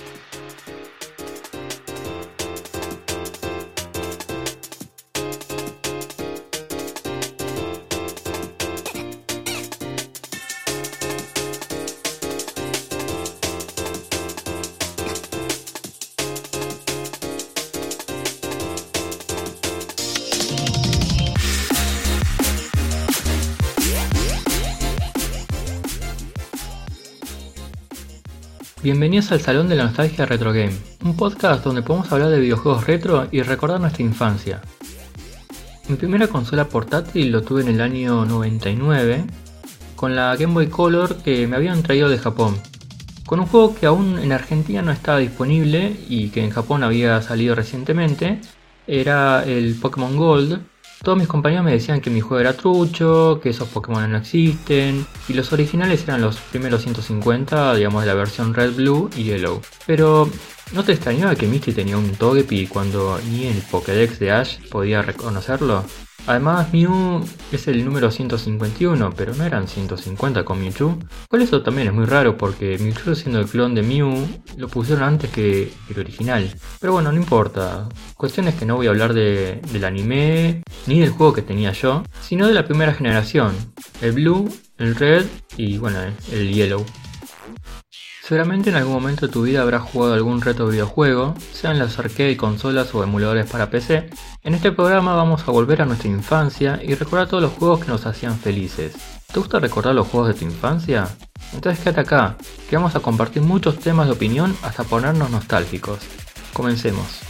Música Bienvenidos al Salón de la Nostalgia Retro Game, un podcast donde podemos hablar de videojuegos retro y recordar nuestra infancia. Mi primera consola portátil lo tuve en el año 99 con la Game Boy Color que me habían traído de Japón, con un juego que aún en Argentina no estaba disponible y que en Japón había salido recientemente, era el Pokémon Gold, todos mis compañeros me decían que mi juego era trucho, que esos Pokémon no existen, y los originales eran los primeros 150, digamos, de la versión Red, Blue y Yellow. Pero, ¿no te extrañaba que Misty tenía un Togepi cuando ni el Pokédex de Ash podía reconocerlo? Además, Mew es el número 151, pero no eran 150 con Mewtwo. Por eso también es muy raro, porque Mewtwo siendo el clon de Mew, lo pusieron antes que el original. Pero bueno, no importa. Cuestión es que no voy a hablar de, del anime, ni del juego que tenía yo, sino de la primera generación. El Blue, el Red y bueno, el Yellow. Seguramente en algún momento de tu vida habrás jugado algún reto videojuego, sean las arcade, consolas o emuladores para PC. En este programa vamos a volver a nuestra infancia y recordar todos los juegos que nos hacían felices. ¿Te gusta recordar los juegos de tu infancia? Entonces quédate acá, que vamos a compartir muchos temas de opinión hasta ponernos nostálgicos. Comencemos.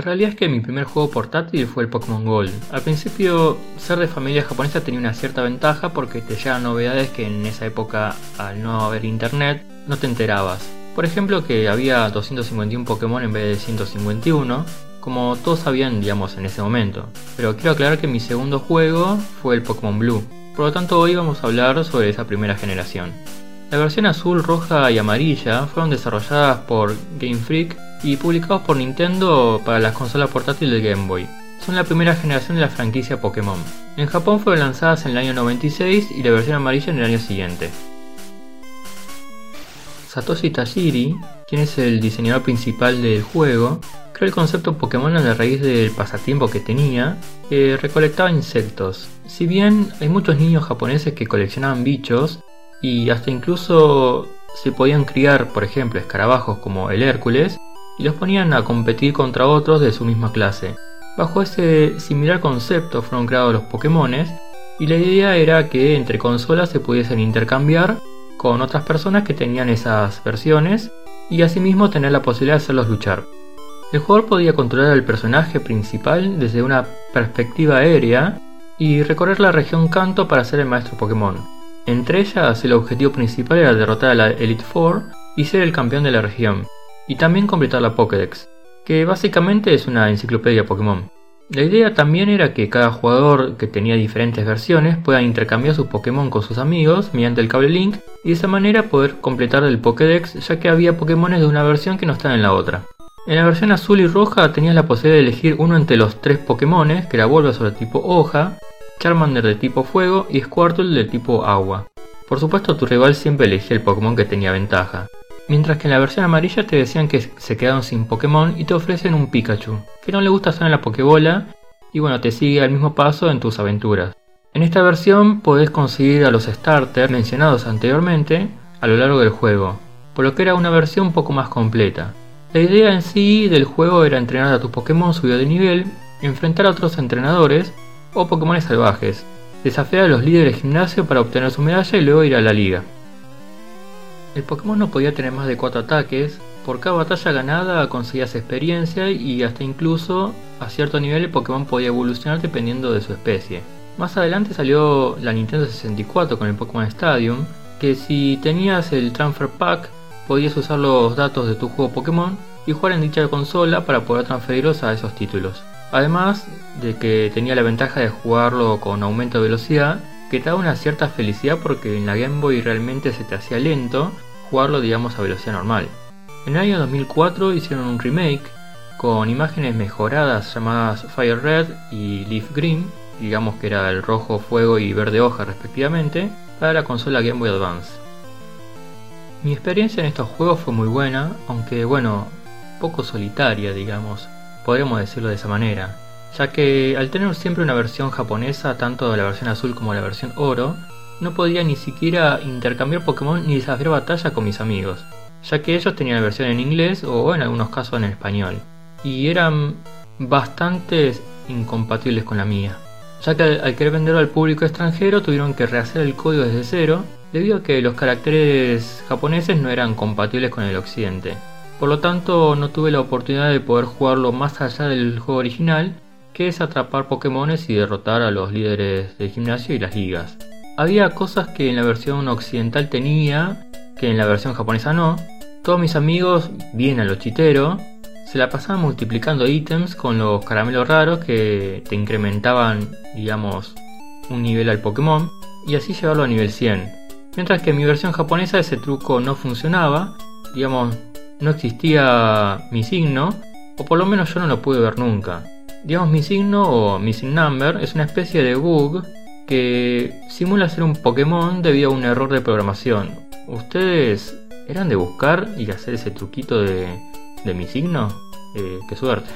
La realidad es que mi primer juego portátil fue el Pokémon Gold. Al principio, ser de familia japonesa tenía una cierta ventaja porque te llegan novedades que en esa época, al no haber internet, no te enterabas. Por ejemplo, que había 251 Pokémon en vez de 151, como todos sabían, digamos, en ese momento. Pero quiero aclarar que mi segundo juego fue el Pokémon Blue. Por lo tanto, hoy vamos a hablar sobre esa primera generación. La versión azul, roja y amarilla fueron desarrolladas por Game Freak y publicados por Nintendo para las consolas portátiles de Game Boy. Son la primera generación de la franquicia Pokémon. En Japón fueron lanzadas en el año 96 y la versión amarilla en el año siguiente. Satoshi Tajiri, quien es el diseñador principal del juego, creó el concepto Pokémon a la raíz del pasatiempo que tenía, que recolectaba insectos. Si bien hay muchos niños japoneses que coleccionaban bichos, y hasta incluso se podían criar, por ejemplo, escarabajos como el Hércules, y los ponían a competir contra otros de su misma clase. Bajo ese similar concepto fueron creados los Pokémones y la idea era que entre consolas se pudiesen intercambiar con otras personas que tenían esas versiones y asimismo tener la posibilidad de hacerlos luchar. El jugador podía controlar al personaje principal desde una perspectiva aérea y recorrer la región Kanto para ser el maestro Pokémon. Entre ellas, el objetivo principal era derrotar a la Elite Four y ser el campeón de la región, y también completar la Pokédex, que básicamente es una enciclopedia Pokémon. La idea también era que cada jugador que tenía diferentes versiones pueda intercambiar sus Pokémon con sus amigos mediante el cable Link y de esa manera poder completar el Pokédex ya que había Pokémon de una versión que no estaban en la otra. En la versión azul y roja tenías la posibilidad de elegir uno entre los tres Pokémon, que era Bulbasaur de tipo hoja, Charmander de tipo fuego y Squirtle de tipo agua. Por supuesto tu rival siempre elegía el Pokémon que tenía ventaja, Mientras que en la versión amarilla te decían que se quedaron sin Pokémon y te ofrecen un Pikachu, que no le gusta estar en la Pokébola y bueno, te sigue al mismo paso en tus aventuras. En esta versión podés conseguir a los starters mencionados anteriormente a lo largo del juego, por lo que era una versión un poco más completa. La idea en sí del juego era entrenar a tus Pokémon subido de nivel, enfrentar a otros entrenadores o Pokémon salvajes, desafiar a los líderes de gimnasio para obtener su medalla y luego ir a la liga. El Pokémon no podía tener más de 4 ataques, por cada batalla ganada conseguías experiencia y hasta incluso a cierto nivel el Pokémon podía evolucionar dependiendo de su especie. Más adelante salió la Nintendo 64 con el Pokémon Stadium, que si tenías el Transfer Pack podías usar los datos de tu juego Pokémon y jugar en dicha consola para poder transferirlos a esos títulos. Además de que tenía la ventaja de jugarlo con aumento de velocidad, que te daba una cierta felicidad porque en la Game Boy realmente se te hacía lento jugarlo digamos a velocidad normal. En el año 2004 hicieron un remake con imágenes mejoradas llamadas Fire Red y Leaf Green, digamos que era el rojo fuego y verde hoja respectivamente, para la consola Game Boy Advance. Mi experiencia en estos juegos fue muy buena, aunque bueno, poco solitaria digamos, podríamos decirlo de esa manera, ya que al tener siempre una versión japonesa, tanto la versión azul como la versión oro, no podía ni siquiera intercambiar Pokémon ni desafiar batalla con mis amigos, ya que ellos tenían la versión en inglés o en algunos casos en español, y eran bastante incompatibles con la mía, ya que al, querer venderlo al público extranjero tuvieron que rehacer el código desde cero, debido a que los caracteres japoneses no eran compatibles con el occidente. Por lo tanto, no tuve la oportunidad de poder jugarlo más allá del juego original, que es atrapar Pokémones y derrotar a los líderes del gimnasio y las ligas. Había cosas que en la versión occidental tenía, que en la versión japonesa no. Todos mis amigos, bien a lo chitero, se la pasaban multiplicando ítems con los caramelos raros que te incrementaban, digamos, un nivel al Pokémon y así llevarlo a nivel 100. Mientras que en mi versión japonesa ese truco no funcionaba, digamos, no existía mi signo, o por lo menos yo no lo pude ver nunca. Digamos, mi signo o missing number es una especie de bug que simula ser un Pokémon debido a un error de programación. ¿Ustedes eran de buscar y hacer ese truquito de, mi signo? Eh, ¡Qué suerte!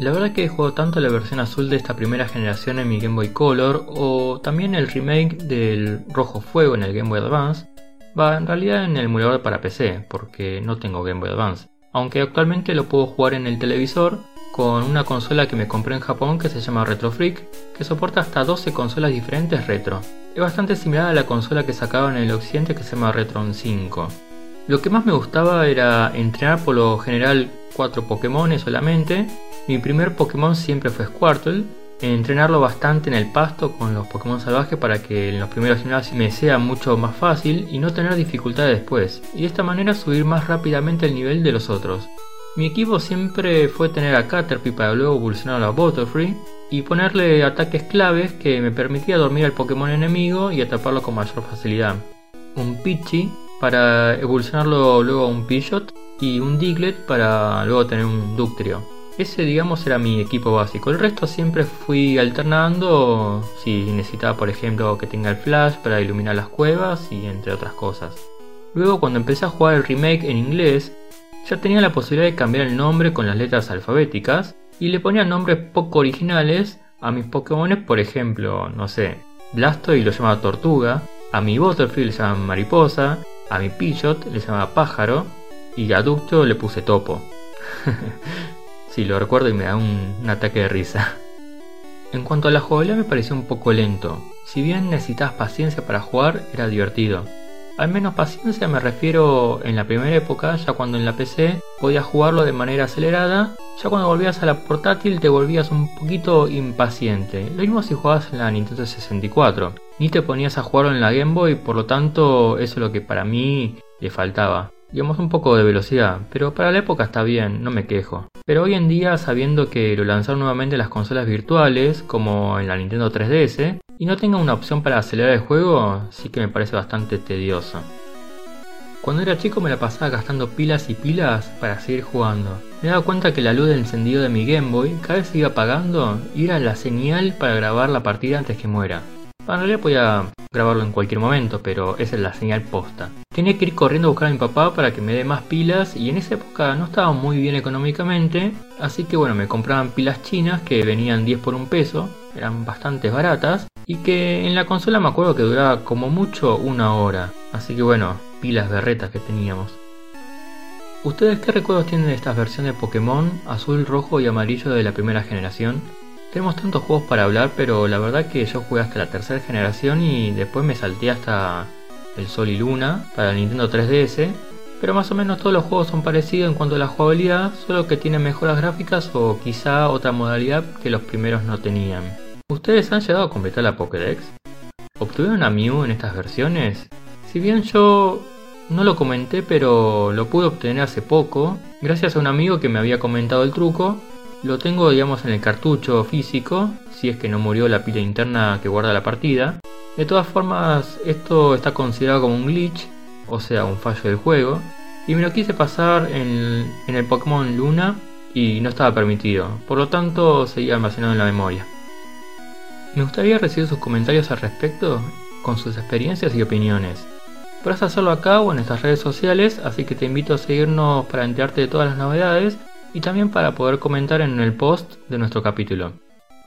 La verdad que he jugado tanto la versión azul de esta primera generación en mi Game Boy Color o también el remake del Rojo Fuego en el Game Boy Advance, va en realidad en el emulador para PC, porque no tengo Game Boy Advance, aunque actualmente lo puedo jugar en el televisor con una consola que me compré en Japón que se llama Retro Freak, que soporta hasta 12 consolas diferentes retro. Es bastante similar a la consola que sacaban en el occidente que se llama Retron 5. Lo que más me gustaba era entrenar por lo general 4 Pokémon solamente. Mi primer Pokémon siempre fue Squirtle. Entrenarlo bastante en el pasto con los Pokémon salvajes para que en los primeros gimnasios me sea mucho más fácil y no tener dificultades después. Y de esta manera subir más rápidamente el nivel de los otros. Mi equipo siempre fue tener a Caterpie para luego evolucionar a Butterfree y ponerle ataques claves que me permitía dormir al Pokémon enemigo y atraparlo con mayor facilidad. Un Pidgey para evolucionarlo luego a un Pidgeot y un Diglett para luego tener un Ductrio. Ese digamos era mi equipo básico. El resto siempre fui alternando si necesitaba por ejemplo que tenga el flash para iluminar las cuevas y entre otras cosas. Luego cuando empecé a jugar el remake en inglés ya tenía la posibilidad de cambiar el nombre con las letras alfabéticas y le ponía nombres poco originales a mis Pokémon, por ejemplo, no sé, Blastoise lo llamaba Tortuga, a mi Butterfree le llamaba Mariposa, a mi Pidgeot le llamaba Pájaro y a Ducto le puse Topo. Si lo recuerdo y me da un, un ataque de risa. En cuanto a la jugabilidad me pareció un poco lento. Si bien necesitabas paciencia para jugar, era divertido. Al menos paciencia me refiero en la primera época, ya cuando en la PC podías jugarlo de manera acelerada, ya cuando volvías a la portátil te volvías un poquito impaciente. Lo mismo si jugabas en la Nintendo 64. Ni te ponías a jugarlo en la Game Boy, por lo tanto eso es lo que para mí le faltaba. Digamos un poco de velocidad, pero para la época está bien, no me quejo. Pero hoy en día, sabiendo que lo lanzaron nuevamente las consolas virtuales, como en la Nintendo 3DS, y no tenga una opción para acelerar el juego, sí que me parece bastante tedioso. Cuando era chico me la pasaba gastando pilas y pilas para seguir jugando. Me daba cuenta que la luz del encendido de mi Game Boy cada vez se iba apagando y era la señal para grabar la partida antes que muera. En realidad podía grabarlo en cualquier momento, pero esa es la señal posta. Tenía que ir corriendo a buscar a mi papá para que me dé más pilas y en esa época no estaba muy bien económicamente, así que bueno, me compraban pilas chinas que venían 10 por un peso, eran bastante baratas y que en la consola me acuerdo que duraba como mucho una hora. Así que bueno, pilas berretas que teníamos. ¿Ustedes qué recuerdos tienen de estas versiones de Pokémon azul, rojo y amarillo de la primera generación? Tenemos tantos juegos para hablar, pero la verdad que yo jugué hasta la tercera generación y después me salté hasta el Sol y Luna para el Nintendo 3DS. Pero más o menos todos los juegos son parecidos en cuanto a la jugabilidad, solo que tienen mejoras gráficas o quizá otra modalidad que los primeros no tenían. ¿Ustedes han llegado a completar la Pokédex? ¿Obtuvieron a Mew en estas versiones? Si bien yo no lo comenté pero lo pude obtener hace poco, gracias a un amigo que me había comentado el truco. Lo tengo digamos en el cartucho físico, si es que no murió la pila interna que guarda la partida. De todas formas, esto está considerado como un glitch, o sea, un fallo del juego. Y me lo quise pasar en, el Pokémon Luna y no estaba permitido, por lo tanto seguía almacenado en la memoria. Me gustaría recibir sus comentarios al respecto con sus experiencias y opiniones. Puedes hacerlo acá o en nuestras redes sociales, así que te invito a seguirnos para enterarte de todas las novedades y también para poder comentar en el post de nuestro capítulo.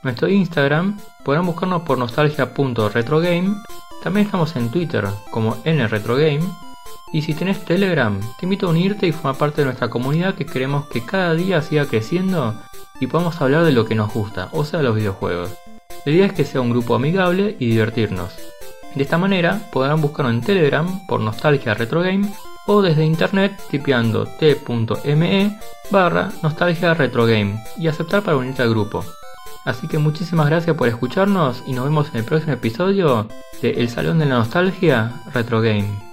Nuestro Instagram podrán buscarnos por nostalgia.retrogame. También estamos en Twitter como nretrogame. Y si tenés Telegram, te invito a unirte y formar parte de nuestra comunidad que queremos que cada día siga creciendo y podamos hablar de lo que nos gusta, o sea, los videojuegos. La idea es que sea un grupo amigable y divertirnos. De esta manera podrán buscarlo en Telegram por Nostalgia Retrogame o desde internet tipeando t.me barra Nostalgia Retrogame y aceptar para unirte al grupo. Así que muchísimas gracias por escucharnos y nos vemos en el próximo episodio de El Salón de la Nostalgia Retrogame.